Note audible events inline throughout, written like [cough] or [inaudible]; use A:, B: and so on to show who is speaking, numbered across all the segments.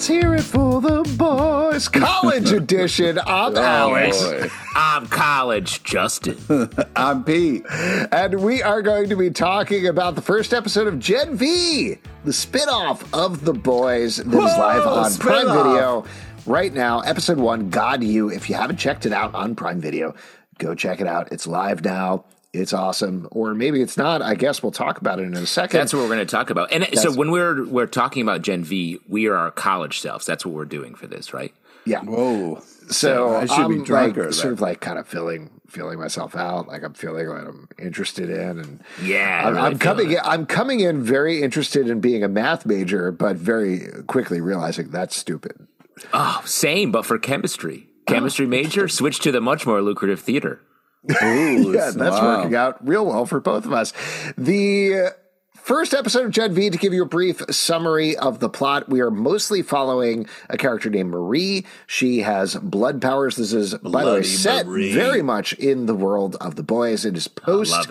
A: Let's hear it for the boys. College edition. I'm [laughs] oh, Alex.
B: boy.
C: I'm college Justin. [laughs]
B: I'm Pete.
A: And we are going to be talking about the first episode of Gen V, the spin-off of The Boys that is
B: Whoa,
A: live on Prime
B: spin-off.
A: Video right now. Episode one, God U. If you haven't checked it out on Prime Video, go check it out. It's live now. It's awesome. Or maybe it's not. I guess we'll talk about it in a second.
C: That's what we're going to talk about. And so when we're we're talking about Gen V, we are our college selves. That's what we're doing for this, right?
A: yeah.
B: Whoa.
A: So
B: I should
A: I'm
B: be drunker.
A: like, sort of like kind of feeling feeling myself out, like I'm feeling what I'm interested in, and
C: Yeah,
A: I'm,
C: really
A: I'm coming. In, I'm coming in very interested in being a math major, but very quickly realizing that's stupid.
C: Oh, same, but for chemistry. Chemistry oh. major, [laughs] switch to the much more lucrative theater.
B: Ooh, [laughs]
A: Yeah, that's
B: wow.
A: working out real well for both of us. The first episode of Gen V, to give you a brief summary of the plot, we are mostly following a character named Marie. She has blood powers. This is, by the way, set
B: Marie.
A: very much in the world of the boys. It is post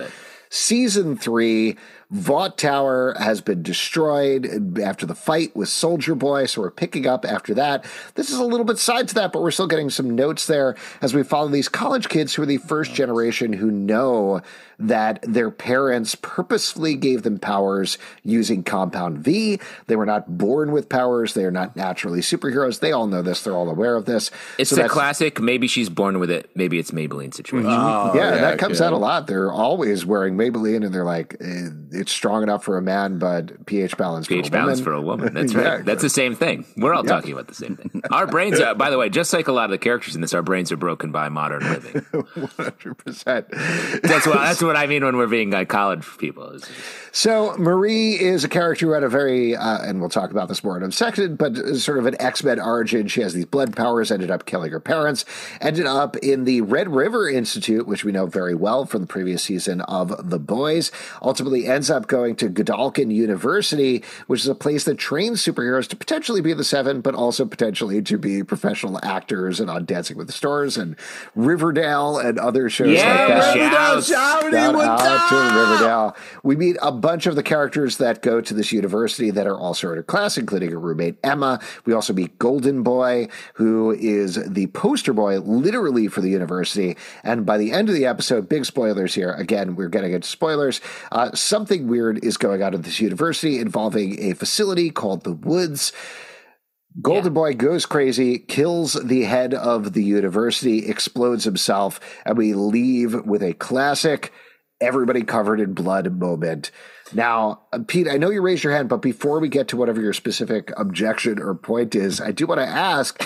A: season three. Vought Tower has been destroyed after the fight with Soldier Boy, so we're picking up after that. This is a little bit side to that, but we're still getting some notes there as we follow these college kids who are the first generation who know that their parents purposefully gave them powers using Compound V. They were not born with powers. They are not naturally superheroes. They all know this. They're all aware of this.
C: It's
A: So
C: the classic. Maybe she's born with it. Maybe it's Maybelline situation.
B: Oh,
A: yeah, that comes
B: good.
A: out a lot. They're always wearing Maybelline, and they're like, eh, it's strong enough for a man, but pH balance for
C: pH
A: a
C: balance
A: woman.
C: for a woman. [laughs] That's right. That's the same thing. We're all talking about the same thing. Our brains are, by the way, just like a lot of the characters in this, our brains are broken by modern living. [laughs]
A: One hundred percent.
C: That's what that's what I mean when we're being like college people.
A: So Marie is a character who had a very, uh, and we'll talk about this more in a second, but sort of an X Men origin. She has these blood powers. Ended up killing her parents. Ended up in the Red River Institute, which we know very well from the previous season of The Boys. Ultimately, ends up going to Godolkin University, which is a place that trains superheroes to potentially be the Seven, but also potentially to be professional actors and on Dancing with the Stars and Riverdale and other shows
C: Yeah,
A: like that.
C: Riverdale,
B: shouty,
A: Shout
B: what's
A: out to? Riverdale. We meet a bunch of the characters that go to this university that are also in her class, including her roommate Emma. We also meet Golden Boy, who is the poster boy literally for the university. And by the end of the episode, big spoilers here. Again, we're getting into spoilers. Uh, something weird is going on at this university involving a facility called the Woods. Golden Boy goes crazy, kills the head of the university, explodes himself, and we leave with a classic everybody covered in blood moment. Now, Pete, I know you raised your hand, but before we get to whatever your specific objection or point is, I do want to ask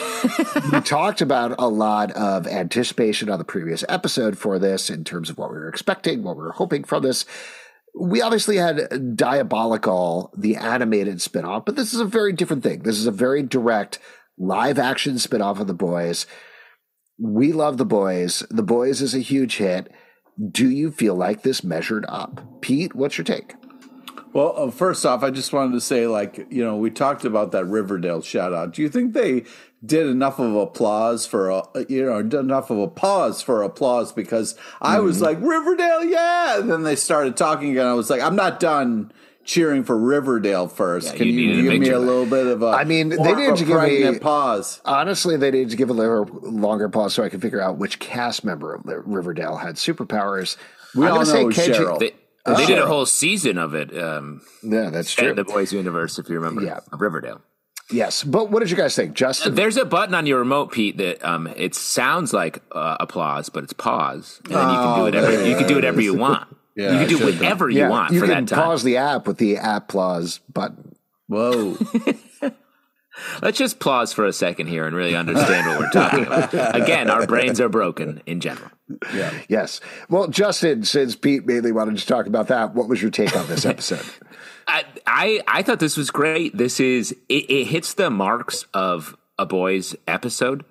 A: [laughs] you talked about a lot of anticipation on the previous episode for this in terms of what we were expecting, what we were hoping from this we obviously had Diabolical, the animated spinoff, but this is a very different thing. This is a very direct live action spinoff of The Boys. We love The Boys. The Boys is a huge hit. Do you feel like this measured up? Pete, what's your take?
B: Well, uh, first off, I just wanted to say, like, you know, we talked about that Riverdale shout out. Do you think they did enough of applause for a, you know, did enough of a pause for applause? Because I was
A: Mm-hmm.
B: like, Riverdale, yeah. And then they started talking again. I was like, I'm not done cheering for Riverdale first.
C: Yeah,
B: Can
C: you
B: you, give me a little bit of a,
A: I mean, they
B: more
A: needed to give me-
B: pregnant pause?
A: Honestly, they needed to give a little longer pause so I could figure out which cast member of Riverdale had superpowers.
B: We
A: I'm
B: all
A: gonna say
B: know
A: KG
B: Cheryl.
C: They,
A: Oh.
C: they did a whole season of it. Um,
A: Yeah, that's true.
C: the Boys Universe, if you remember,
A: Yeah.
C: Riverdale.
A: Yes, but what did you guys think, Justin?
C: There's a button on your remote, Pete, that um, it sounds like uh, applause, but it's pause, and then you can do it. Every, you can do whatever you want. [laughs]
B: Yeah,
C: you
B: I
C: can do
B: should've
C: whatever you want
A: you
C: for
A: can
C: that time.
A: pause the app with the applause button.
B: Whoa. [laughs]
C: Let's just pause for a second here and really understand what we're talking about. Again, our brains are broken in general.
A: Yes. Well, Justin, since Pete mainly wanted to talk about that, what was your take on this [laughs] episode?
C: I, I I thought this was great. This is it, it hits the marks of a boys episode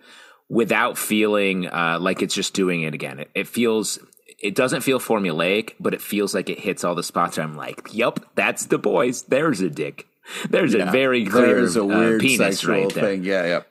C: without feeling uh, like it's just doing it again. It, it feels it doesn't feel formulaic, but it feels like it hits all the spots. Where I'm like, yep, that's the boys. There's a dick. There's a very clear
B: There's a
C: uh, penis
B: sexual
C: right there.
B: thing. Yeah, yeah.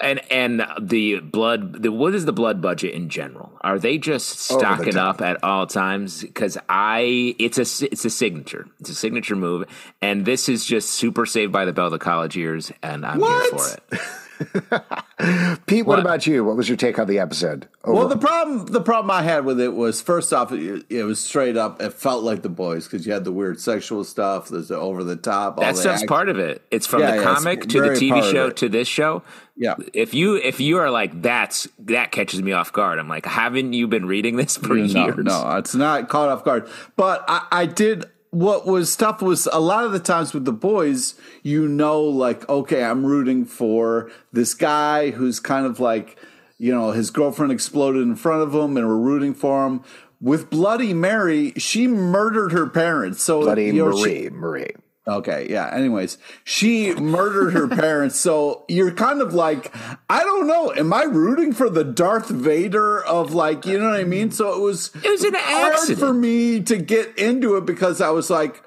C: And and the blood, the, what is the blood budget in general? Are they just
A: Over the
C: stocking up at all times? Because I, it's a it's a signature, it's a signature move, and this is just super saved by the bell of the college years, and I'm here for it. [laughs] [laughs]
A: Pete, what,
C: What?
A: about you? What was your take on the episode?
B: Well, the problem the problem I had with it was first off, it, it was straight up. It felt like the boys because you had the weird sexual stuff. There's the over the top. all
C: That
B: the
C: stuff's
B: act-
C: part of it. It's from
B: Yeah,
C: the
B: yeah,
C: comic to the TV show to this show.
B: Yeah.
C: If you if you are like that's that catches me off guard. I'm like, haven't you been reading this for
B: no,
C: years?
B: No, it's not caught off guard. But I, I did. What was tough was a lot of the times with the boys, you know, like okay, I'm rooting for this guy who's kind of like, you know, his girlfriend exploded in front of him, and we're rooting for him. With Bloody Mary, she murdered her parents. So
A: Bloody
B: you know, she-
A: Marie, Marie.
B: Okay, yeah. Anyways, she murdered her parents. So you're kind of like, I don't know. Am I rooting for the Darth Vader of like, you know what I mean? So it was
C: It was an
B: hard
C: accident.
B: for me to get into it because I was like,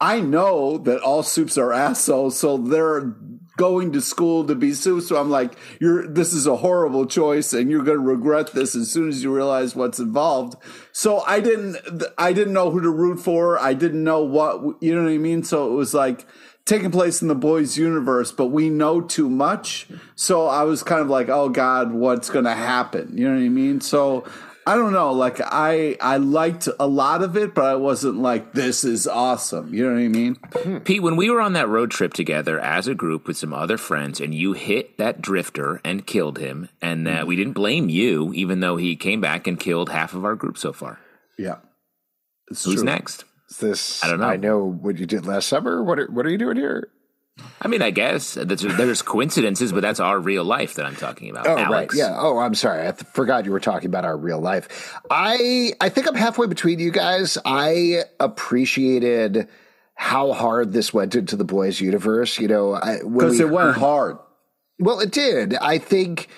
B: I know that all soups are assholes, so they're going to school to be soups. So I'm like, you're this is a horrible choice, and you're going to regret this as soon as you realize what's involved. So I didn't, I didn't know who to root for. I didn't know what you know what I mean. So it was like taking place in the boys' universe, but we know too much. So I was kind of like, oh God, what's going to happen? You know what I mean? So. I don't know. Like I, I liked a lot of it, but I wasn't like this is awesome. You know what I mean?
C: Pete, when we were on that road trip together as a group with some other friends, and you hit that drifter and killed him, and uh, we didn't blame you, even though he came back and killed half of our group so far.
B: Yeah. It's
C: Who's
B: true.
C: next?
A: Is this?
C: I don't know.
A: I know what you did last summer. What are, what are you doing here?
C: I mean, I guess there's, there's coincidences, but that's our real life that I'm talking about.
A: Oh
C: Alex.
A: right, yeah. Oh, I'm sorry. I th- forgot you were talking about our real life. I I think I'm halfway between you guys. I appreciated how hard this went into the boys' universe. You know, I- when
B: Because
A: we
B: it went hard.
A: Well, it did. I think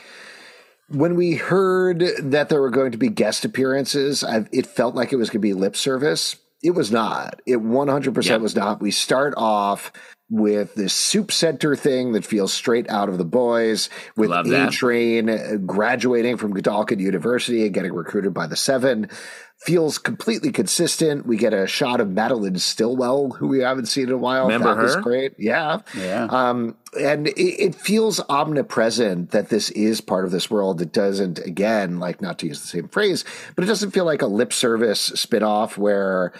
A: when we heard that there were going to be guest appearances, I, it felt like it was going to be lip service. It was not. It 100%
C: Yeah.
A: was not. We start off with this soup center thing that feels straight out of the boys with
C: Love
A: A
C: that.
A: Train uh, graduating from Godolkin University and getting recruited by the Seven. Feels completely consistent. We get a shot of Madelyn Stillwell, who we haven't seen in a while.
C: Remember
A: that was
C: her?
A: great. Yeah.
B: Yeah.
A: Um, and it, it feels omnipresent that this is part of this world. It doesn't, again, like not to use the same phrase, but it doesn't feel like a lip service spinoff where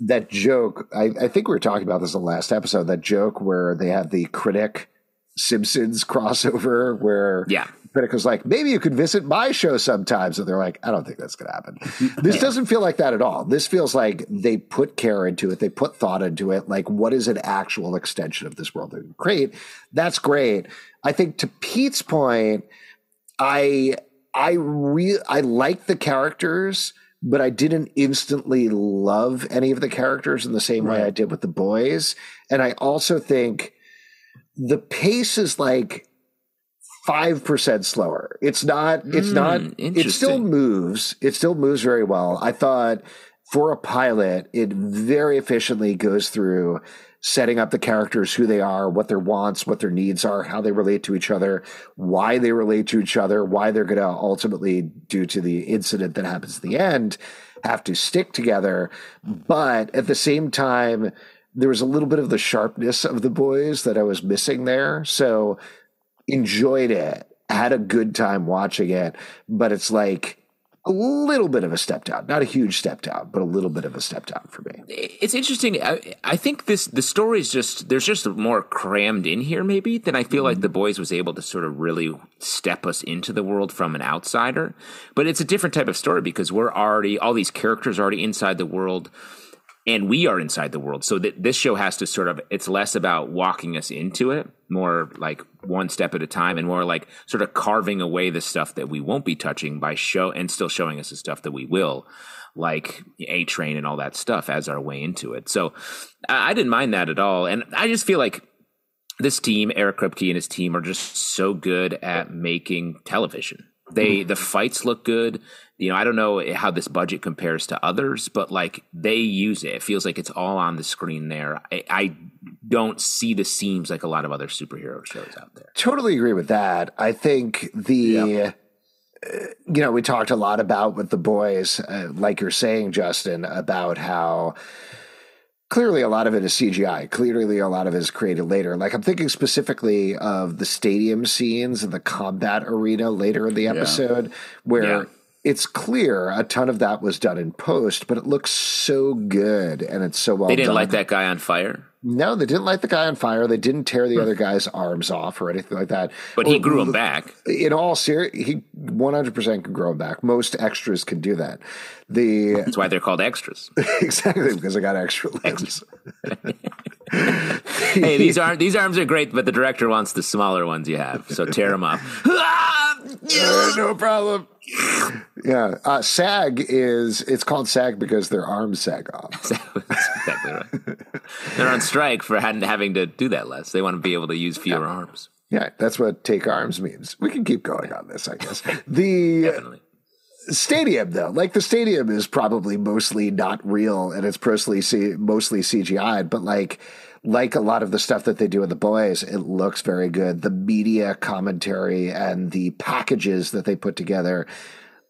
A: that joke. I, I think we were talking about this in the last episode. That joke where they have the critic Simpsons [laughs] crossover, where
C: Yeah.
A: critic was like, maybe you could visit my show sometimes. And they're like, I don't think that's going to happen. [laughs] This doesn't feel like that at all. This feels like they put care into it. They put thought into it. Like, what is an actual extension of this world they can create? That's great. I think to Pete's point, I, I re I like the characters, but I didn't instantly love any of the characters in the same way I did with the boys. And I also think the pace is like five percent slower. It's not. It's
C: Mm,
A: not. It still moves. It still moves very well. I thought for a pilot, it very efficiently goes through setting up the characters, who they are, what their wants, what their needs are, how they relate to each other, why they relate to each other, why they're going to ultimately, due to the incident that happens at the end, have to stick together. But at the same time, there was a little bit of the sharpness of the boys that I was missing there. So enjoyed it, had a good time watching it, but it's like a little bit of a step down. Not a huge step down, but a little bit of a step down for me.
C: it's interesting. I, I think this the story is just there's just more crammed in here maybe than I feel like the boys was able to sort of really step us into the world from an outsider. But it's a different type of story because we're already all these characters are already inside the world. And we are inside the world, so that this show has to sort of—it's less about walking us into it, more like one step at a time, and more like sort of carving away the stuff that we won't be touching by show, and still showing us the stuff that we will like A Train and all that stuff as our way into it. So I, I didn't mind that at all. And I just feel like this team, Eric Kripke and his team, are just so good at making television. They mm-hmm. the fights look good. You know, I don't know how this budget compares to others, but like they use it. It feels like it's all on the screen there. I, I don't see the seams like a lot of other superhero shows out there.
A: Totally agree with that. I think the.
B: Yep.
A: Uh, you know, we talked a lot about with the boys, uh, like you're saying, Justin, about how clearly a lot of it is CGI. Clearly, a lot of it is created later. Like I'm thinking specifically of the stadium scenes and the combat arena later in the episode, where
C: Yeah.
A: It's clear a ton of that was done in post, but it looks so good and it's so well.
C: They didn't
A: done.
C: light that guy on fire,
A: No, they didn't light the guy on fire. They didn't tear the hmm. other guy's arms off or anything like that.
C: but he grew him back.
A: in all serious, he 100% can grow them back. Most extras can do that. The
C: That's why they're called extras. [laughs]
A: exactly because I got extra limbs. [laughs]
C: hey, these arms these arms are great, but the director wants the smaller ones you have, so tear them up. [laughs]
A: Uh, no problem. Yeah, uh, SAG is it's called SAG because their arms sag off. [laughs]
C: Exactly right. They're on strike for having to do that less. They want to be able to use fewer arms.
A: Yeah, that's what take arms means. We can keep going on this, I guess. The
C: Definitely.
A: Stadium though. Like the stadium is probably mostly not real and it's mostly C- mostly cgi'd but like like a lot of the stuff that they do with the boys it looks very good. The media commentary and the packages that they put together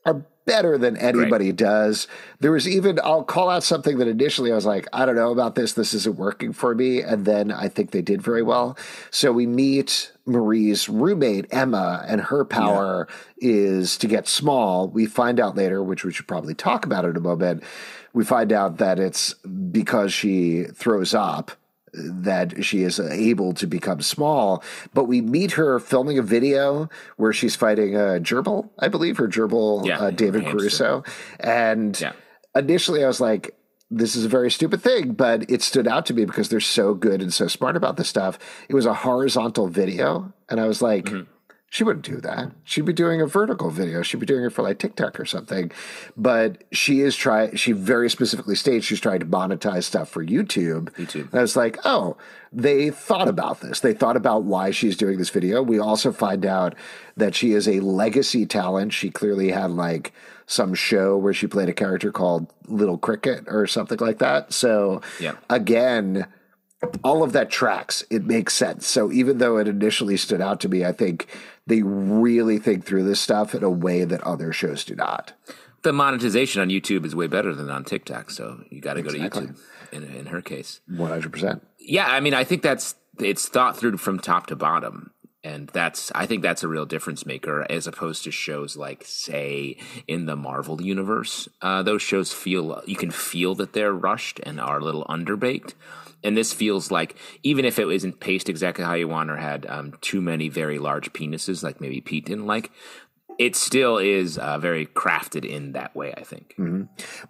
A: are better than anybody does. There was even i'll call out something that initially i was like i don't know about this. This isn't working for me. And then i think they did very well. So we meet marie's roommate emma and her power is to get small. We find out later which we should probably talk about in a moment we find out that it's because she throws up that she is able to become small. But we meet her filming a video where she's fighting a gerbil, I believe, her gerbil,
C: Yeah,
A: uh, David. Caruso. And
C: Yeah.
A: initially I was like, this is a very stupid thing, but it stood out to me because they're so good and so smart about this stuff. It was a horizontal video. And I was like,
C: Mm-hmm.
A: She wouldn't do that. She'd be doing a vertical video. She'd be doing it for like TikTok or something. But she is try. She very specifically states she's trying to monetize stuff for YouTube.
C: YouTube.
A: And I was like, oh, they thought about this. They thought about why she's doing this video. We also find out that she is a legacy talent. She clearly had like some show where she played a character called Little Cricket or something like that. So
C: Yeah.
A: again, all of that tracks. It makes sense. So even though it initially stood out to me, I think they really think through this stuff in a way that other shows do not.
C: The monetization on YouTube is way better than on TikTok, so you got to go to YouTube. In, in her case,
A: One hundred percent.
C: yeah, I mean, I think that's it's thought through from top to bottom, and that's I think that's a real difference maker as opposed to shows like, say, in the Marvel universe. Uh, those shows feel you can feel that they're rushed and are a little underbaked. And this feels like even if it isn't paced exactly how you want or had um, too many very large penises, like maybe Pete didn't like, it still is uh, very crafted in that way. I think.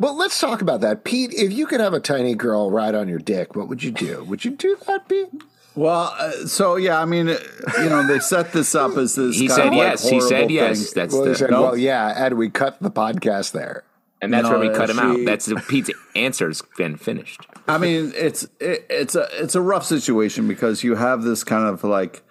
A: Well, let's talk about that, Pete. If you could have a tiny girl ride on your dick, what would you do? Would you do that, Pete?
B: Well, uh, so yeah, I mean, uh, you know, they set this up as this.
C: He
B: kind
C: said
B: of, like,
C: yes. He said
B: horrible
C: yes. That's
A: Well, he
C: the
A: said,
B: Nope.
A: "Well, yeah," and we cut the podcast there.
C: and that's
B: No,
C: where we cut him out. That's Pete's answer's been finished.
B: I mean, it's it, it's a it's a rough situation because you have this kind of like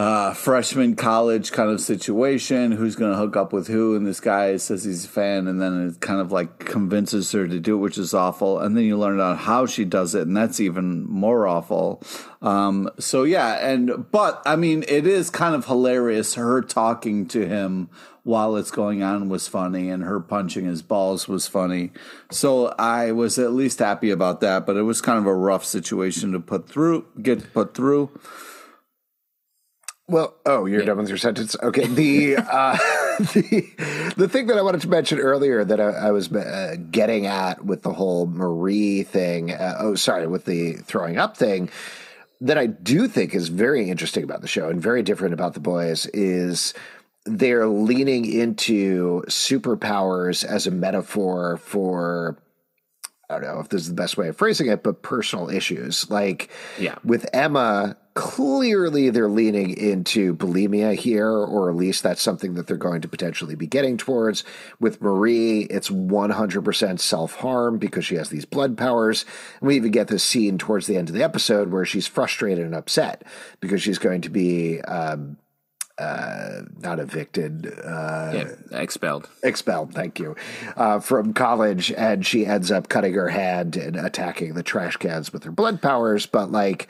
B: uh, freshman college kind of situation. Who's going to hook up with who? And this guy says he's a fan, and then it kind of like convinces her to do it, which is awful. And then you learn out how she does it, and that's even more awful. Um, so yeah, and but I mean, it is kind of hilarious. Her talking to him while it's going on was funny, and her punching his balls was funny. So I was at least happy about that. But it was kind of a rough situation to put through, get put through.
A: Well, oh, you're done with your sentence. Okay. The [laughs] uh, [laughs] the the thing that I wanted to mention earlier that I, I was uh, getting at with the whole Marie thing. Uh, oh, sorry, with the throwing up thing. That I do think is very interesting about the show and very different about the boys is they're leaning into superpowers as a metaphor for I don't know if this is the best way of phrasing it, but personal issues. Like
C: Yeah.
A: with Emma, clearly they're leaning into bulimia here, or at least that's something that they're going to potentially be getting towards. With Marie, it's 100% self harm because she has these blood powers. And we even get this scene towards the end of the episode where she's frustrated and upset because she's going to be. Um, uh, not evicted, uh,
C: yeah, expelled.
A: expelled. Thank you uh, from college, and she ends up cutting her hand and attacking the trash cans with her blood powers. But like,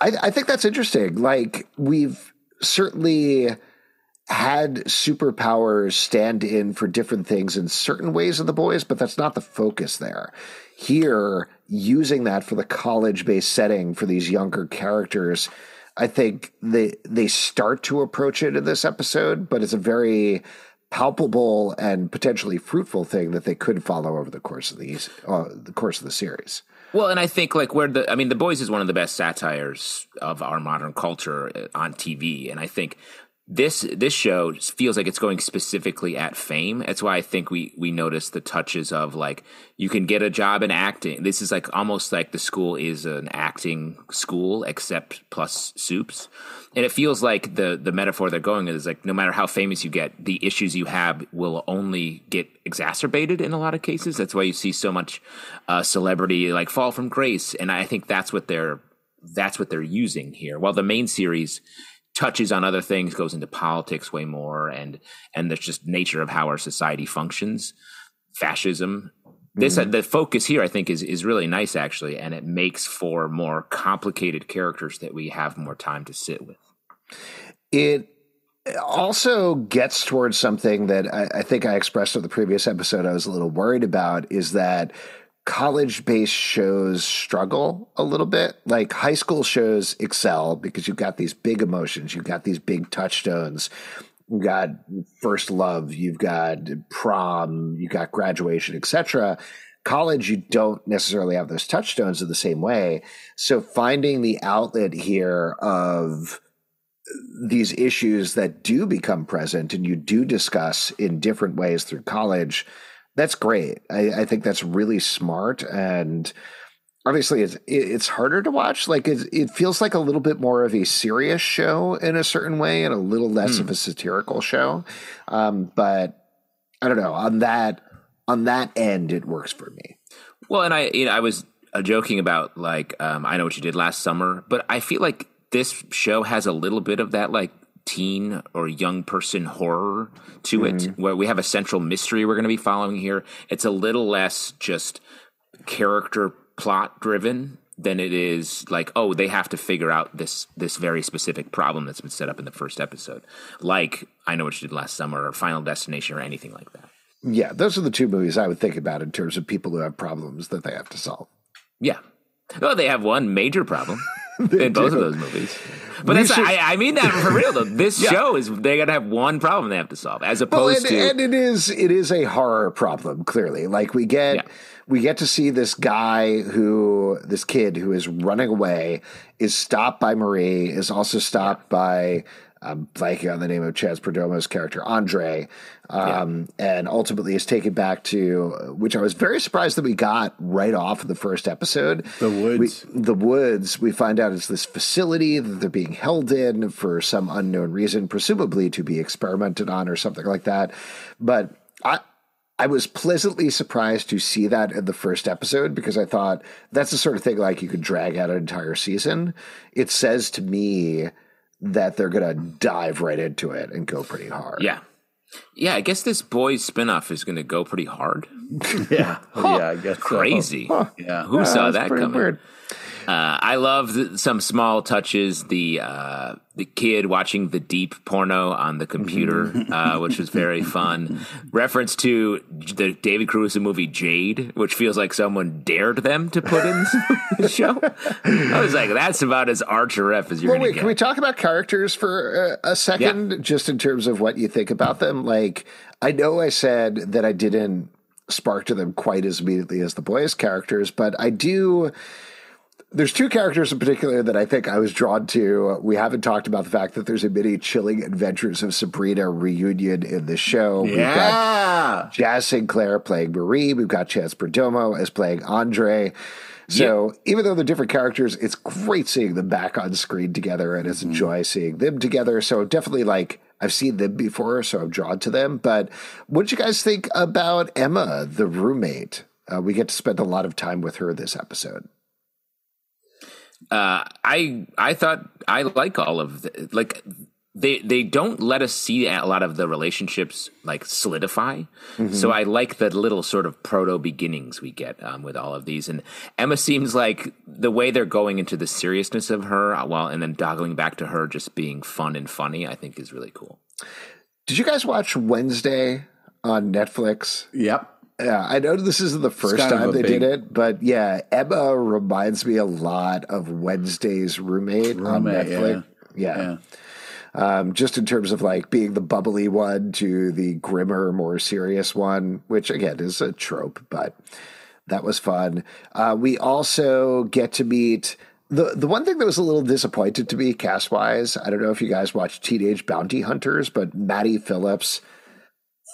A: I, I think that's interesting. Like, we've certainly had superpowers stand in for different things in certain ways in the boys, but that's not the focus there. Here, using that for the college based setting for these younger characters, I think they they start to approach it in this episode, but it's a very palpable and potentially fruitful thing that they could follow over the course of the uh, the course of the series.
C: Well, and I think like where the I mean, The Boys is one of the best satires of our modern culture uh, on TV, and I think this this show feels like it's going specifically at fame. That's why I think we we notice the touches of like you can get a job in acting. This is like almost like the school is an acting school except plus soups. And it feels like the the metaphor they're going is like no matter how famous you get, the issues you have will only get exacerbated in a lot of cases. That's why you see so much uh, celebrity like fall from grace, and I think that's what they're that's what they're using here. While the main series touches on other things, goes into politics way more, and and the just nature of how our society functions, fascism. This
A: Mm-hmm.
C: the focus here, I think, is is really nice actually, and it makes for more complicated characters that we have more time to sit with.
A: It also gets towards something that I, I think I expressed in the previous episode. I was a little worried about is that college based shows struggle a little bit. Like high school shows excel because you've got these big emotions, you've got these big touchstones. You've got first love, you've got prom, you've got graduation, etc. College, you don't necessarily have those touchstones in the same way. So finding the outlet here of these issues that do become present and you do discuss in different ways through college, that's great. I, I think that's really smart. And obviously, it's it's harder to watch. Like it, it feels like a little bit more of a serious show in a certain way, and a little less of a satirical show. Um, but I don't know on that on that end, it works for me.
C: Well, and I, you know, I was uh, joking about like um, I know what you did last summer, but I feel like this show has a little bit of that like teen or young person horror to it, mm-hmm. where we have a central mystery we're going to be following here. It's a little less just character plot driven than it is like oh they have to figure out this this very specific problem that's been set up in the first episode like i know what you did last summer or final destination or anything like that
A: Yeah, those are the two movies I would think about in terms of people who have problems that they have to solve.
C: Yeah. Well, they have one major problem [laughs] in both of those movies. But that's
A: should-
C: I, I mean that for real though. This [laughs] show is they're gonna have one problem they have to solve, as
A: Well,
C: opposed
A: and,
C: to
A: and it is it is a horror problem. Clearly, like we get
C: Yeah.
A: we get to see this guy who this kid who is running away is stopped by Marie, is also stopped by um, blanking on the name of Chaz Perdomo's character Andre, um, and ultimately is taken back to which I was very surprised that we got right off of the first episode.
B: The woods.
A: We, the woods. We find out it's this facility that they're being held in for some unknown reason, presumably to be experimented on or something like that. But I. I was pleasantly surprised to see that in the first episode because I thought that's the sort of thing like you could drag out an entire season. It says to me that they're going to dive right into it and go pretty hard.
C: yeah, yeah. I guess this boys spinoff is gonna go pretty hard. [laughs]
B: Yeah, yeah, I guess so.
C: Crazy.
B: Yeah.
C: Who saw that
A: pretty
C: coming?
A: weird.
C: Uh, I love the, some small touches. The uh, the kid watching the deep porno on the computer,
A: Mm-hmm.
C: uh, which was very [laughs] fun. Reference to the David Caruso movie Jade, which feels like someone dared them to put in [laughs] the show. I was like, that's about as arch a ref as you're
A: Well,
C: going to
A: can we talk about characters for uh, a second, just in terms of what you think about them? Like, I know I said that I didn't spark to them quite as immediately as the boys' characters, but I do. There's two characters in particular that I think I was drawn to. We haven't talked about the fact that there's a mini chilling adventures of Sabrina reunion in the show. We've got
B: Yeah.
A: Jaz Sinclair playing Marie. We've got Chance Perdomo as playing Andre. So even though they're different characters, it's great seeing them back on screen together, and it's a joy seeing them together. So definitely, like I've seen them before, so I'm drawn to them. But what did you guys think about Emma, the roommate? Uh, we get to spend a lot of time with her this episode.
C: Uh, I I thought I like all of the, like they they don't let us see a lot of the relationships like solidify. Mm-hmm. So I like the little sort of proto beginnings we get um, with all of these. And Emma seems like the way they're going into the seriousness of her, well, and then doggling back to her just being fun and funny. I think is really cool.
A: Did you guys watch Wednesday on Netflix?
B: Yep.
A: Yeah, I know this isn't the first time they big... did it, but yeah, Emma reminds me a lot of Wednesday's roommate, roommate on Netflix. yeah. yeah. yeah. Um, just in terms of like being the bubbly one to the grimmer, more serious one, which again is a trope, but that was fun. Uh, we also get to meet the the one thing that was a little disappointed to me cast wise. I don't know if you guys watched Teenage Bounty Hunters, but Maddie Phillips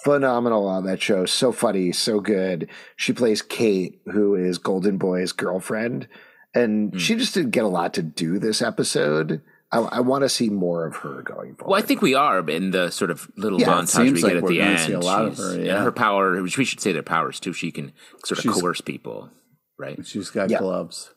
A: phenomenal on that show. So funny, so good. She plays Kate, who is Golden Boy's girlfriend, and mm. she just didn't get a lot to do this episode. I, I want to see more of her going forward.
C: Well, I think we are in the sort of little yeah, montage we like get at the end. a lot She's, of her, yeah. her power, which we should say their powers too. She can sort of she's, coerce people, right?
B: She's got yeah. gloves.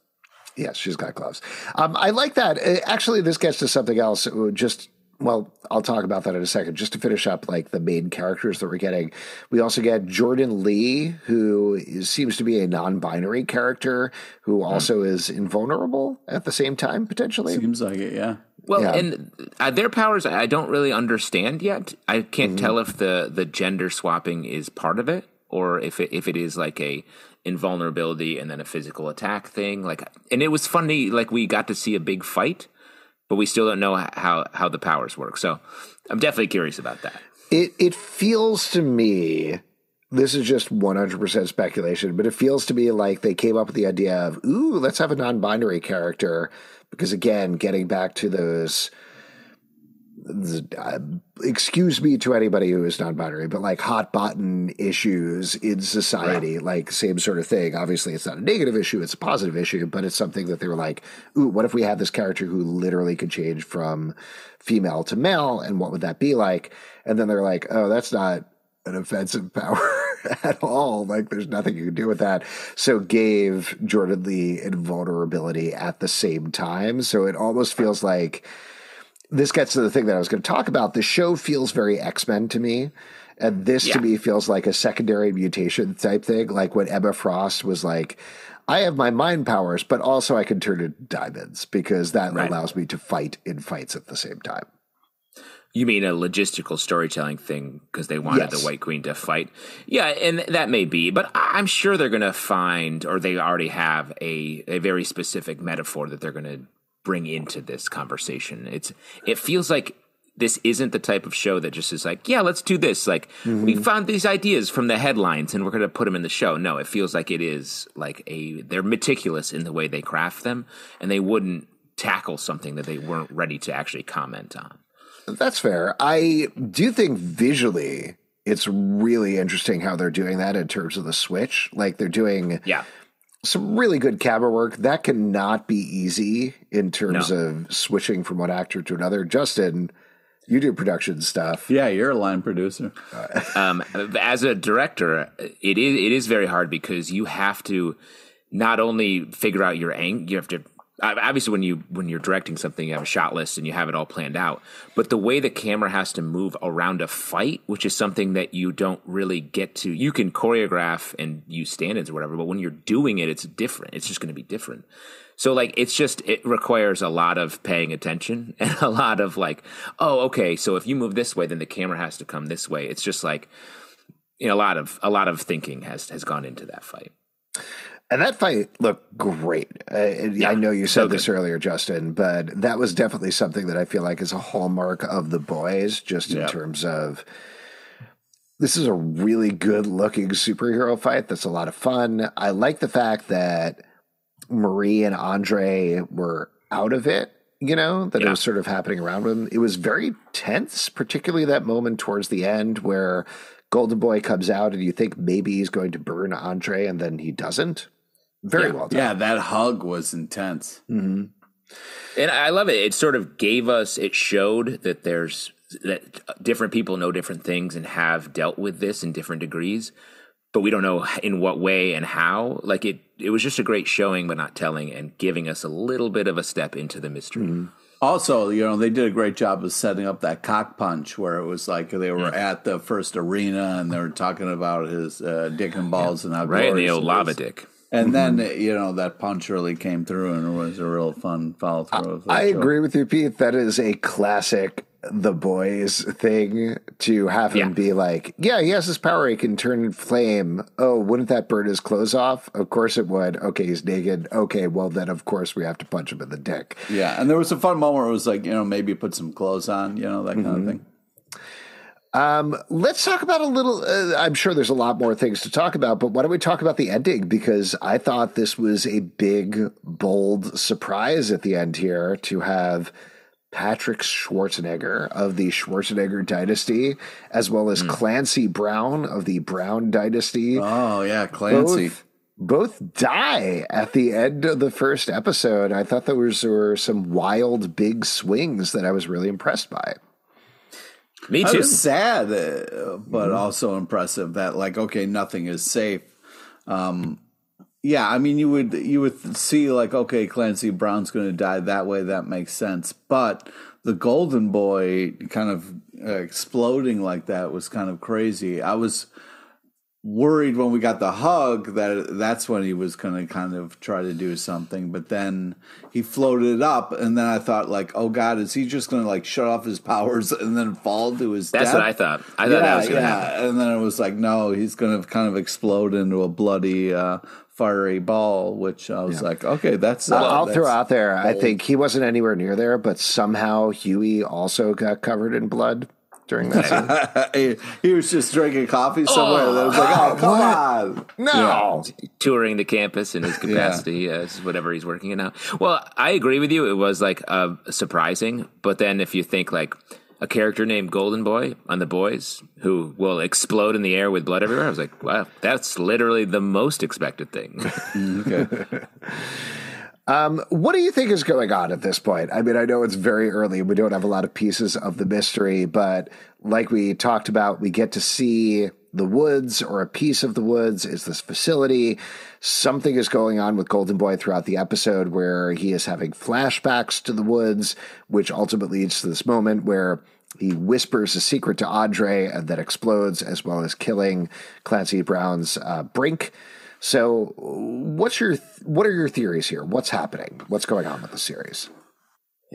A: Yes, she's got gloves. Um, I like that. Uh, actually, this gets to something else. Uh, just well, I'll talk about that in a second. Just to finish up, like the main characters that we're getting, we also get Jordan Lee, who is, seems to be a non-binary character who hmm. also is invulnerable at the same time, potentially.
B: Seems like it, yeah.
C: Well, yeah. and uh, their powers I don't really understand yet. I can't mm-hmm. tell if the the gender swapping is part of it or if it if it is like a invulnerability and then a physical attack thing. Like, and it was funny. Like we got to see a big fight but we still don't know how how the powers work. So I'm definitely curious about that.
A: It it feels to me this is just 100% speculation, but it feels to me like they came up with the idea of, ooh, let's have a non-binary character because again, getting back to those uh, excuse me to anybody who is non-binary, but like hot button issues in society, right. like same sort of thing. Obviously, it's not a negative issue; it's a positive issue, but it's something that they were like, "Ooh, what if we had this character who literally could change from female to male, and what would that be like?" And then they're like, "Oh, that's not an offensive [laughs] power." [laughs] at all. Like there's nothing you can do with that. So gave Jordan Lee invulnerability at the same time. So it almost feels like this gets to the thing that I was going to talk about. The show feels very X Men to me. And this yeah. to me feels like a secondary mutation type thing, like when Emma Frost was like, I have my mind powers, but also I can turn into diamonds because that right. allows me to fight in fights at the same time.
C: You mean a logistical storytelling thing because they wanted yes. the White Queen to fight? Yeah, and that may be, but I'm sure they're going to find, or they already have, a, a very specific metaphor that they're going to bring into this conversation. It's it feels like this isn't the type of show that just is like, yeah, let's do this. Like mm-hmm. we found these ideas from the headlines and we're going to put them in the show. No, it feels like it is like a they're meticulous in the way they craft them and they wouldn't tackle something that they weren't ready to actually comment on.
A: That's fair. I do think visually it's really interesting how they're doing that in terms of the switch. Like they're doing
C: yeah
A: some really good camera work. That cannot be easy in terms no. of switching from one actor to another. Justin, you do production stuff.
B: Yeah, you're a line producer.
C: um, as a director, it is it is very hard because you have to not only figure out your angle, you have to obviously when you when you're directing something you have a shot list and you have it all planned out. But the way the camera has to move around a fight which is something that you don't really get to you can choreograph and use stand-ins or whatever but when you're doing it it's different. It's just going to be different. So like it's just it requires a lot of paying attention [laughs] and a lot of like oh okay so if you move this way then the camera has to come this way. It's just like you know a lot of a lot of thinking has has gone into that fight
A: and that fight looked great. Uh, yeah, I know you said so this earlier, Justin, but that was definitely something that I feel like is a hallmark of the boys, just in terms of this is a really good looking superhero fight that's a lot of fun. I like the fact that Marie and Andre were out of it, you know, that yeah. it was sort of happening around them. It was very tense, particularly that moment towards the end where Golden Boy comes out and you think maybe he's going to burn Andre and then he doesn't. Very
B: yeah.
A: well done.
B: Yeah, that hug was intense.
A: Mm-hmm.
C: And I love it. It sort of gave us, it showed that there's, that different people know different things and have dealt with this in different degrees, but we don't know in what way and how. Like it, it was just a great showing, but not telling and giving us a little bit of a step into the mystery. Mm-hmm.
B: Also, you know, they did a great job of setting up that cock punch where it was like they were at the first arena and they were talking about his uh, dick and balls and how
C: Right, and the
B: glorious
C: old lava dick.
B: And mm-hmm. then you know that punch really came through and it was a real fun follow through. of
A: I agree with you, Pete. That is a classic the boys thing to have him
C: Yeah.
A: be like, yeah, he has this power. He can turn flame. Oh, wouldn't that burn his clothes off? Of course it would. Okay, he's naked. Okay, well, then of course we have to punch him in the dick.
B: Yeah, and there was a fun moment where it was like you know maybe put some clothes on, you know that kind of mm-hmm. thing.
A: Um, let's talk about a little. Uh, I'm sure there's a lot more things to talk about, but why don't we talk about the ending? Because I thought this was a big, bold surprise at the end here to have Patrick Schwarzenegger of the Schwarzenegger dynasty, as well as Clancy Brown of the Brown dynasty.
B: Oh yeah, Clancy.
A: both, both die at the end of the first episode. I thought there was there were some wild, big swings that I was really impressed by.
C: Me
B: I
C: too.
B: was sad, uh, but also impressive that like okay, nothing is safe. Um, yeah, I mean you would you would see like okay, Clancy Brown's going to die that way. That makes sense, but the Golden Boy kind of uh, exploding like that was kind of crazy. I was worried when we got the hug that that's when he was going to kind of try to do something but then he floated up and then i thought like oh god is he just going to like shut off his powers [laughs] and then fall to his death?
C: That's
B: death?
C: what I thought. I thought that was going to happen.
B: and then it was like no he's going to kind of explode into a bloody uh fiery ball which i was like okay that's uh,
A: I'll
B: that's-
A: throw out there. I think he wasn't anywhere near there, but somehow Huey also got covered in blood during that scene. [laughs]
B: he, he was just drinking coffee somewhere and it was like oh come on
A: No,
C: touring the campus in his [laughs] capacity as whatever he's working in now. Well, I agree with you. It was like uh, surprising, but then if you think like a character named Golden Boy on The Boys who will explode in the air with blood everywhere, I was like, wow, that's literally the most expected thing. [laughs]
B: okay
A: what do you think is going on at this point? I mean, I know it's very early. We don't have a lot of pieces of the mystery, but like we talked about, we get to see the woods or a piece of the woods is this facility. Something is going on with Golden Boy throughout the episode where he is having flashbacks to the woods, which ultimately leads to this moment where he whispers a secret to Andre and that explodes, as well as killing Clancy Brown's uh, Brink. So, what's your what are your theories here? What's happening? What's going on with the series?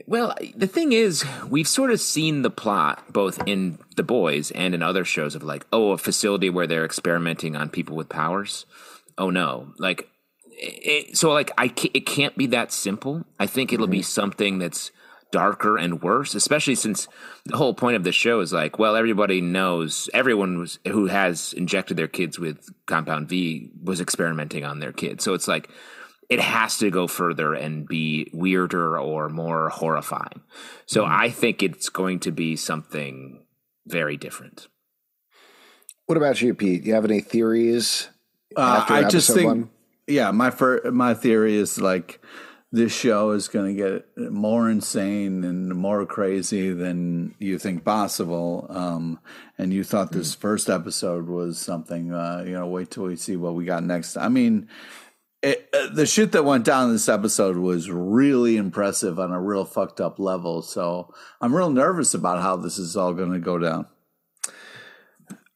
C: Well, the thing is, we've sort of seen the plot both in The Boys and in other shows of like, oh, a facility where they're experimenting on people with powers. Oh no, like, it, so like I ca- it can't be that simple. I think it'll be mm-hmm. something that's darker and worse, especially since the whole point of the show is like, well, everybody knows everyone was, who has injected their kids with Compound V was experimenting on their kids. So it's like it has to go further and be weirder or more horrifying. So I think it's going to be something very different.
A: What about you, Pete? Do you have any theories?
B: Uh,
A: after
B: I just think,
A: one?
B: yeah, my fir- my theory is like this show is going to get more insane and more crazy than you think possible. Um, and you thought this first episode was something, uh, you know, wait till we see what we got next. I mean, it, uh, the shit that went down in this episode was really impressive on a real fucked up level. So I'm real nervous about how this is all going to go down.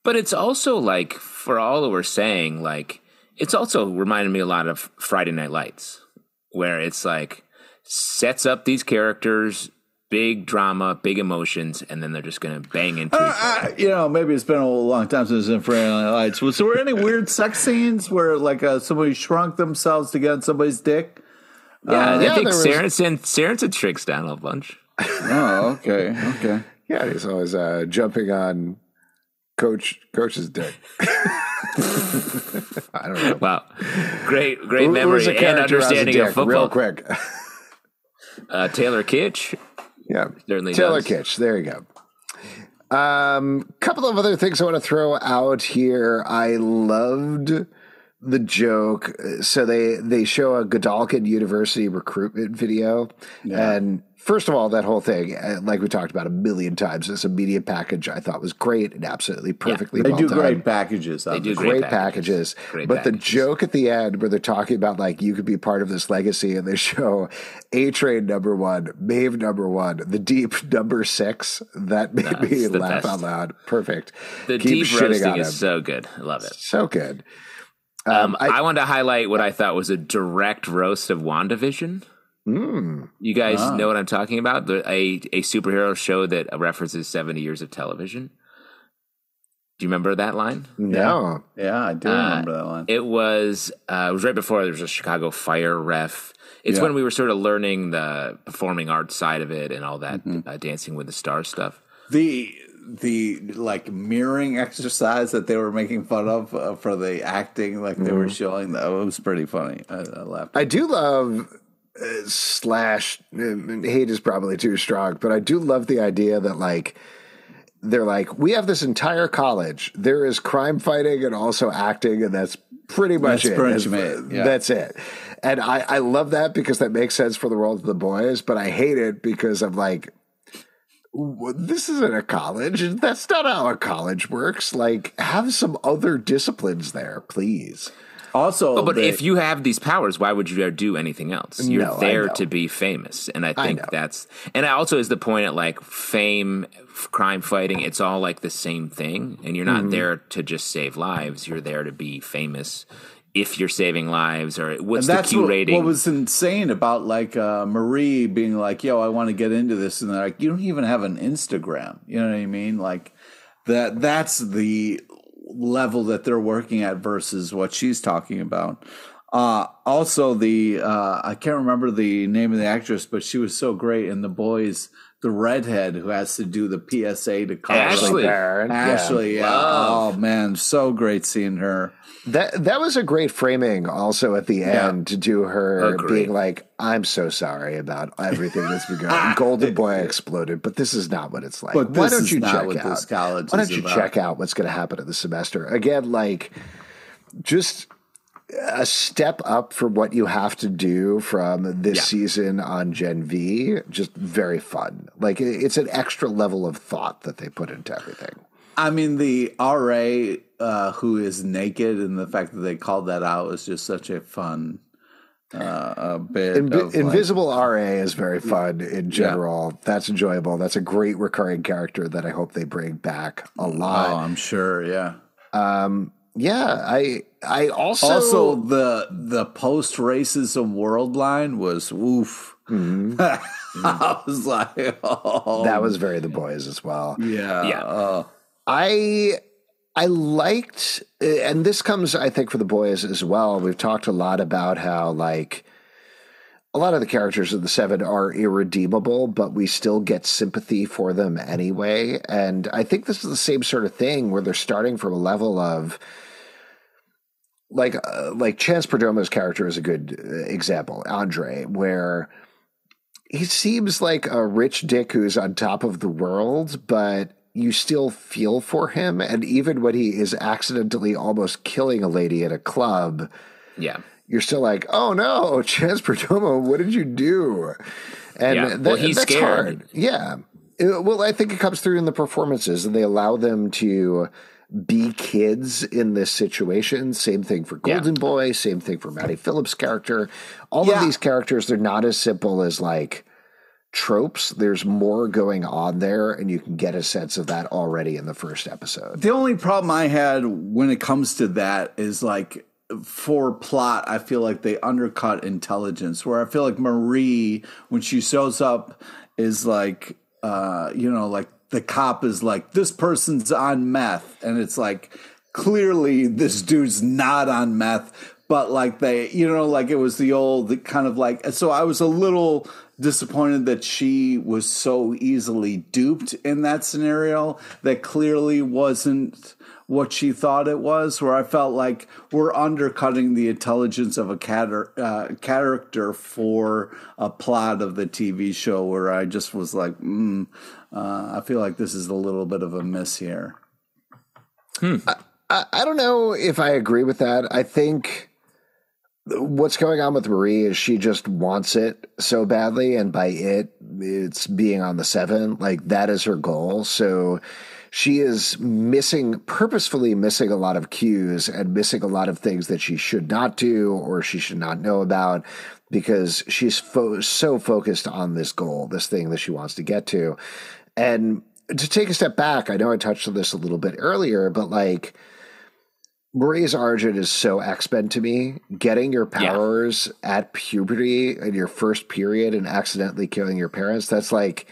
C: But it's also like, for all that we're saying, like, it's also reminded me a lot of Friday Night Lights, where it's like sets up these characters, big drama, big emotions, and then they're just going to bang into each other.
B: Uh, you know, maybe it's been a long time since in Friday Night Lights. Was there any weird sex scenes where like uh, somebody shrunk themselves to get on somebody's dick?
C: Yeah, I
A: yeah,
C: think
A: there was-
C: Saracen, Saracen tricks down a bunch. [laughs]
B: Oh, okay, okay.
A: Yeah, he's always uh, jumping on coach coach is dead. [laughs] I don't know.
C: Wow, great, great
A: Who-
C: memory
A: a
C: and
A: character who has a
C: understanding of football.
A: Real quick. [laughs]
C: Uh, Taylor Kitsch,
A: Yeah,
C: Certainly
A: Taylor
C: does.
A: Kitsch. There you go. Um, couple of other things I want to throw out here. I loved the joke. So they they show a Godolkin University recruitment video, and first of all, that whole thing, uh, like we talked about a million times, this media package I thought was great and absolutely perfectly
B: They
A: well
B: do
A: done.
B: great packages.
C: They do.
A: Great,
C: Great
A: packages,
C: packages. Great
A: but the joke at the end where they're talking about like you could be part of this legacy, and they show A Train number one, Maeve number one, The Deep number six. That made me laugh
C: best.
A: out loud. Perfect.
C: The
A: Keep
C: deep
A: shitting
C: roasting
A: on
C: is
A: him.
C: so good. I love it.
A: so good.
C: Um, I, wanted to highlight what I thought was a direct roast of WandaVision.
A: Mm.
C: You guys know what I'm talking about? The, a a superhero show that references 70 years of television. Do you remember that line?
A: No.
B: Yeah, I do remember that one.
C: It was uh, it was right before there was a Chicago fire ref. It's
B: Yeah.
C: when we were sort of learning the performing arts side of it and all that
A: Mm-hmm.
C: uh, Dancing with the Stars stuff.
B: the the like mirroring exercise that they were making fun of uh, for the acting, like they were showing that it was pretty funny. I, I laughed.
A: I do love uh, slash uh, hate is probably too strong, but I do love the idea that like they're like we have this entire college. There is crime fighting and also acting, and that's pretty much
B: That's
A: it.
B: pretty
A: That's-
B: it, yeah.
A: That's it. And I I love that because that makes sense for the world of the boys, but I hate it because I'm like. This isn't a college. That's not how a college works. Like, have some other disciplines there, please.
B: Also,
C: But
B: the-
C: if you have these powers, why would you do anything else? You're
A: No,
C: there to be famous, and I
A: I
C: think
A: know.
C: that's and also is the point at like fame, f- crime fighting. It's all like the same thing, and you're
A: Mm-hmm.
C: not there to just save lives. You're there to be famous. If you're saving lives, or what's
B: And
C: the Q
B: what,
C: rating?
B: What was insane about like uh, Marie being like, "Yo, I want to get into this," and they're like, "You don't even have an Instagram." You know what I mean? Like that. That's the level that they're working at versus what she's talking about. Uh, also, the uh, I can't remember the name of the actress, but she was so great in the boys. The redhead who has to do the PSA to Carla.
C: Ashley.
A: Barron, yeah.
B: Ashley, yeah.
C: Love.
B: Oh man, so great seeing her.
A: That that was a great framing also at the end to do her
C: Agreed.
A: being like, I'm so sorry about everything that's been going on. [laughs] Golden Boy exploded, but this is not what it's like.
B: But
A: Why don't
B: is
A: you
B: not
A: check
B: what
A: out?
B: this college
A: Why don't
B: is
A: you
B: about.
A: check out what's going to happen in the semester? Again, like just a step up from what you have to do from this
C: Yeah.
A: season on Gen V. Just very fun. Like it's an extra level of thought that they put into everything.
B: I mean, the RA uh, who is naked and the fact that they called that out was just such a fun uh, a bit.
A: Invi-
B: of, like-
A: Invisible RA is very fun in general. That's enjoyable. That's a great recurring character that I hope they bring back a
B: oh,
A: lot.
B: I'm sure. Yeah.
A: Yeah, I I also,
B: Also, the the post racism world line was oof. [laughs] I was like, oh,
A: that was very the boys as well.
B: yeah,
C: Yeah.
B: uh,
A: I I liked, and this comes, I think, for the boys as well. We've talked a lot about how like a lot of the characters of the seven are irredeemable, but we still get sympathy for them anyway. And I think this is the same sort of thing where they're starting from a level of like uh, like Chance Perdomo's character is a good uh, example, Andre, where he seems like a rich dick who's on top of the world, but you still feel for him. And even when he is accidentally almost killing a lady at a club,
C: yeah.
A: You're still like, oh no, [laughs] Chance Perdomo, what did you do? And
C: Yeah.
A: that,
C: Well, he's
A: that's
C: scared.
A: hard. Yeah. Uh, Well, I think it comes through in the performances, and they allow them to be kids in this situation. Same thing for
C: Yeah.
A: Golden Boy. Same thing for Maddie Phillips' character. All of these characters, they're not as simple as like tropes. There's more going on there, and you can get a sense of that already in the first episode.
B: The only problem I had when it comes to that is like for plot, I feel like they undercut intelligence. Where I feel like Marie, when she shows up, is like, uh, you know, like the cop is like, this person's on meth, and it's like clearly this dude's not on meth. But like they, you know, like it was the old the kind of like. So I was a little disappointed that she was so easily duped in that scenario that clearly wasn't what she thought it was where i felt like we're undercutting the intelligence of a cater, uh, character for a plot of the tv show where i just was like mm, uh, i feel like this is a little bit of a miss here
A: I, I don't know if I agree with that. I think what's going on with Marie is she just wants it so badly, and by it, it's being on the seven. Like that is her goal. So she is missing, purposefully missing a lot of cues and missing a lot of things that she should not do or she should not know about because she's fo- so focused on this goal, this thing that she wants to get to. And to take a step back, I know I touched on this a little bit earlier, but like Marie's origin is so X Men to me. Getting your powers yeah. at puberty in your first period and accidentally killing your parents, that's like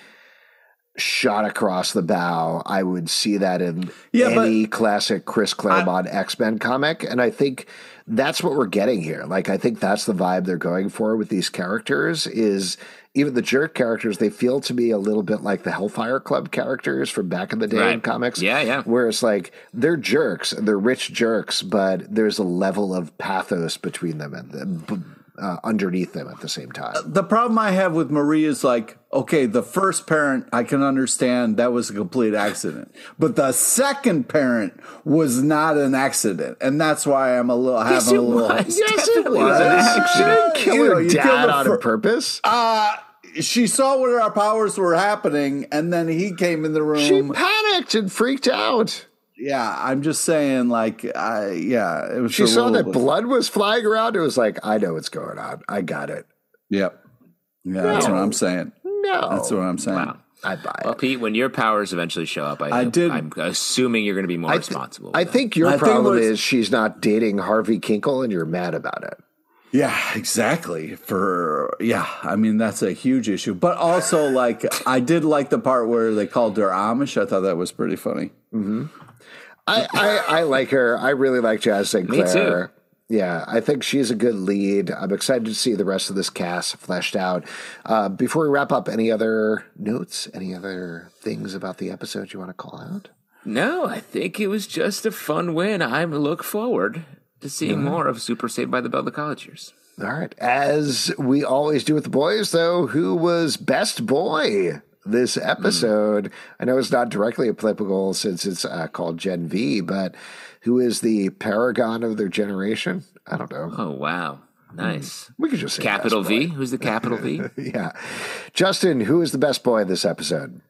A: shot across the bow. I would see that in yeah, any classic Chris Claremont X Men comic. And I think that's what we're getting here. Like I think that's the vibe they're going for with these characters is even the jerk characters, they feel to me a little bit like the Hellfire Club characters from back in the day right. in comics.
C: Yeah, yeah.
A: Where it's like they're jerks, they're rich jerks, but there's a level of pathos between them and them uh, underneath them at the same time.
B: The problem I have with Marie is like, okay, the first parent I can understand that was a complete accident, but the second parent was not an accident, and that's why I'm a little
C: yes,
B: having a little.
C: Was. Yes, it was.
A: She didn't kill her you know, dad on for, purpose.
B: Uh she saw what our powers were happening, and then he came in the room.
A: She panicked and freaked out.
B: Yeah, I'm just saying, like, I yeah, it was.
A: She saw that bit. blood was flying around. It was like, I know what's going on. I got it.
B: Yep. Yeah, no. that's what I'm saying.
A: No,
B: that's what I'm saying. Wow.
A: I buy
C: it. Well, Pete, when your powers eventually show up, I, I did. I'm assuming you're going to be more I th- responsible.
A: I think your I problem think was, is she's not dating Harvey Kinkle, and you're mad about it.
B: Yeah, exactly. For yeah, I mean that's a huge issue. But also, like, I did like the part where they called her Amish. I thought that was pretty funny.
A: Mm-hmm. I, I, I like her. I really like Jaz Sinclair. Me too. Yeah, I think she's a good lead. I'm excited to see the rest of this cast fleshed out. Uh, before we wrap up, any other notes? Any other things about the episode you want to call out?
C: No, I think it was just a fun win. I look forward to seeing more of Super Saved by the Bell the College Years.
A: All right. As we always do with the boys, though, who was best boy? This episode. Mm. I know it's not directly applicable since it's uh, called Gen V, but who is the paragon of their generation? I don't know.
C: Oh, wow. Nice.
A: We could just say
C: capital V. Who's the capital V? [laughs]
A: yeah. Justin, who is the best boy in this episode?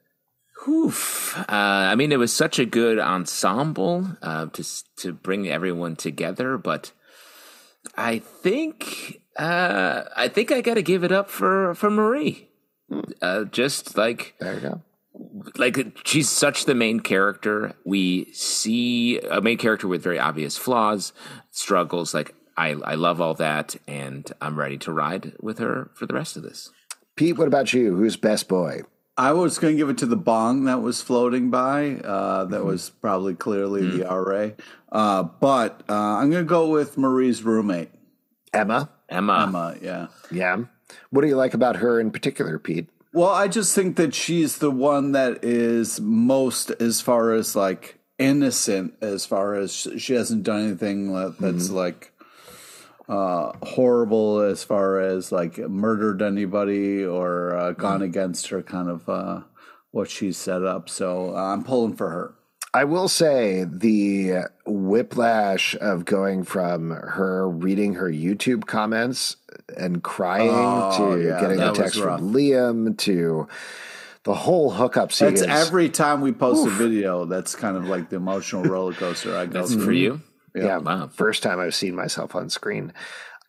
C: Oof. Uh, I mean, it was such a good ensemble uh, to to bring everyone together, but I think uh, I think I got to give it up for for Marie. Uh, just like
A: there you go.
C: Like she's such the main character. We see a main character with very obvious flaws, struggles. Like I, I love all that, and I'm ready to ride with her for the rest of this.
A: Pete, what about you? Who's best boy?
B: I was going to give it to the bong that was floating by. Uh, that mm-hmm. was probably clearly mm-hmm. the RA. Uh, but uh, I'm going to go with Marie's roommate,
A: Emma.
C: Emma.
B: Emma, yeah.
A: Yeah. What do you like about her in particular, Pete?
B: Well, I just think that she's the one that is most, as far as like innocent, as far as she hasn't done anything that's mm-hmm. like uh, horrible, as far as like murdered anybody or uh, gone mm-hmm. against her kind of uh, what she's set up. So uh, I'm pulling for her.
A: I will say the whiplash of going from her reading her YouTube comments and crying oh, to yeah, getting a text from Liam to the whole hookup scene.
B: That's every time we post Oof. a video. That's kind of like the emotional [laughs] roller coaster I go through.
C: for you.
A: Yeah, yeah wow. first time I've seen myself on screen.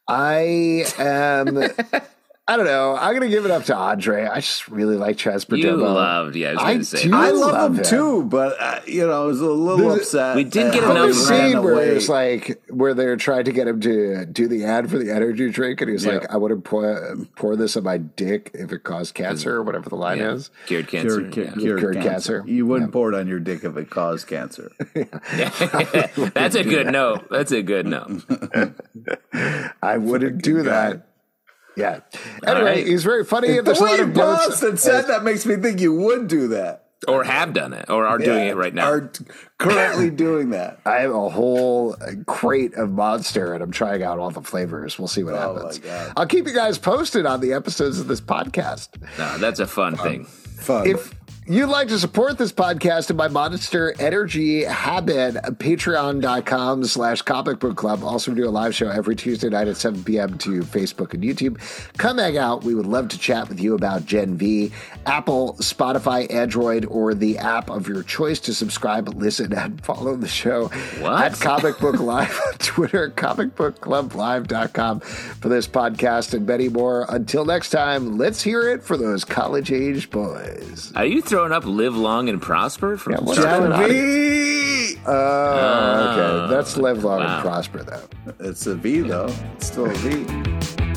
A: I am [laughs] I don't know. I'm gonna give it up to Andre. I just really like Chance Perdomo.
C: You loved, yeah. I, I
A: do.
B: I love, love him, him, too, but uh, you know, I was a little There's, upset.
C: We did get another
A: scene where it's like where they're trying to get him to do the ad for the energy drink, and he's yeah. like, "I would pour pour this on my dick if it caused cancer or whatever the line
C: yeah.
A: is."
C: Cured cancer.
B: Cured, yeah. cured,
A: cured cancer.
B: cancer. You wouldn't pour it on your dick if it caused cancer. [laughs] [laughs]
C: That's a good no. That's a good no. [laughs]
A: I wouldn't do that. Yeah. Anyway, right. he's very funny.
B: The way you paused and said that makes me think you would do that.
C: Or have done it, or are yeah, doing it right now.
B: Are currently [coughs] doing that.
A: I have a whole uh, crate of Monster, and I'm trying out all the flavors. We'll see what oh happens. I'll keep you guys posted on the episodes of this podcast.
C: No, that's a fun, fun. thing.
B: Fun.
A: If You'd like to support this podcast and my Monster Energy habit, patreon.com slash comic book club. Also do a live show every Tuesday night at 7 p.m. to Facebook and YouTube. Come hang out. We would love to chat with you about Gen V, Apple, Spotify, Android, or the app of your choice to subscribe, listen, and follow the show
C: What?
A: at Comic Book Live on Twitter, comicbookclublive.com for this podcast and many more. Until next time, let's hear it for those college age boys.
C: Are you throwing up "Live Long and Prosper" from
A: Yeah, what's
C: Star
A: going on? Oh, okay.
C: Ah,
A: That's live long
C: wow.
A: and prosper, though.
B: It's a V though. It's still a V.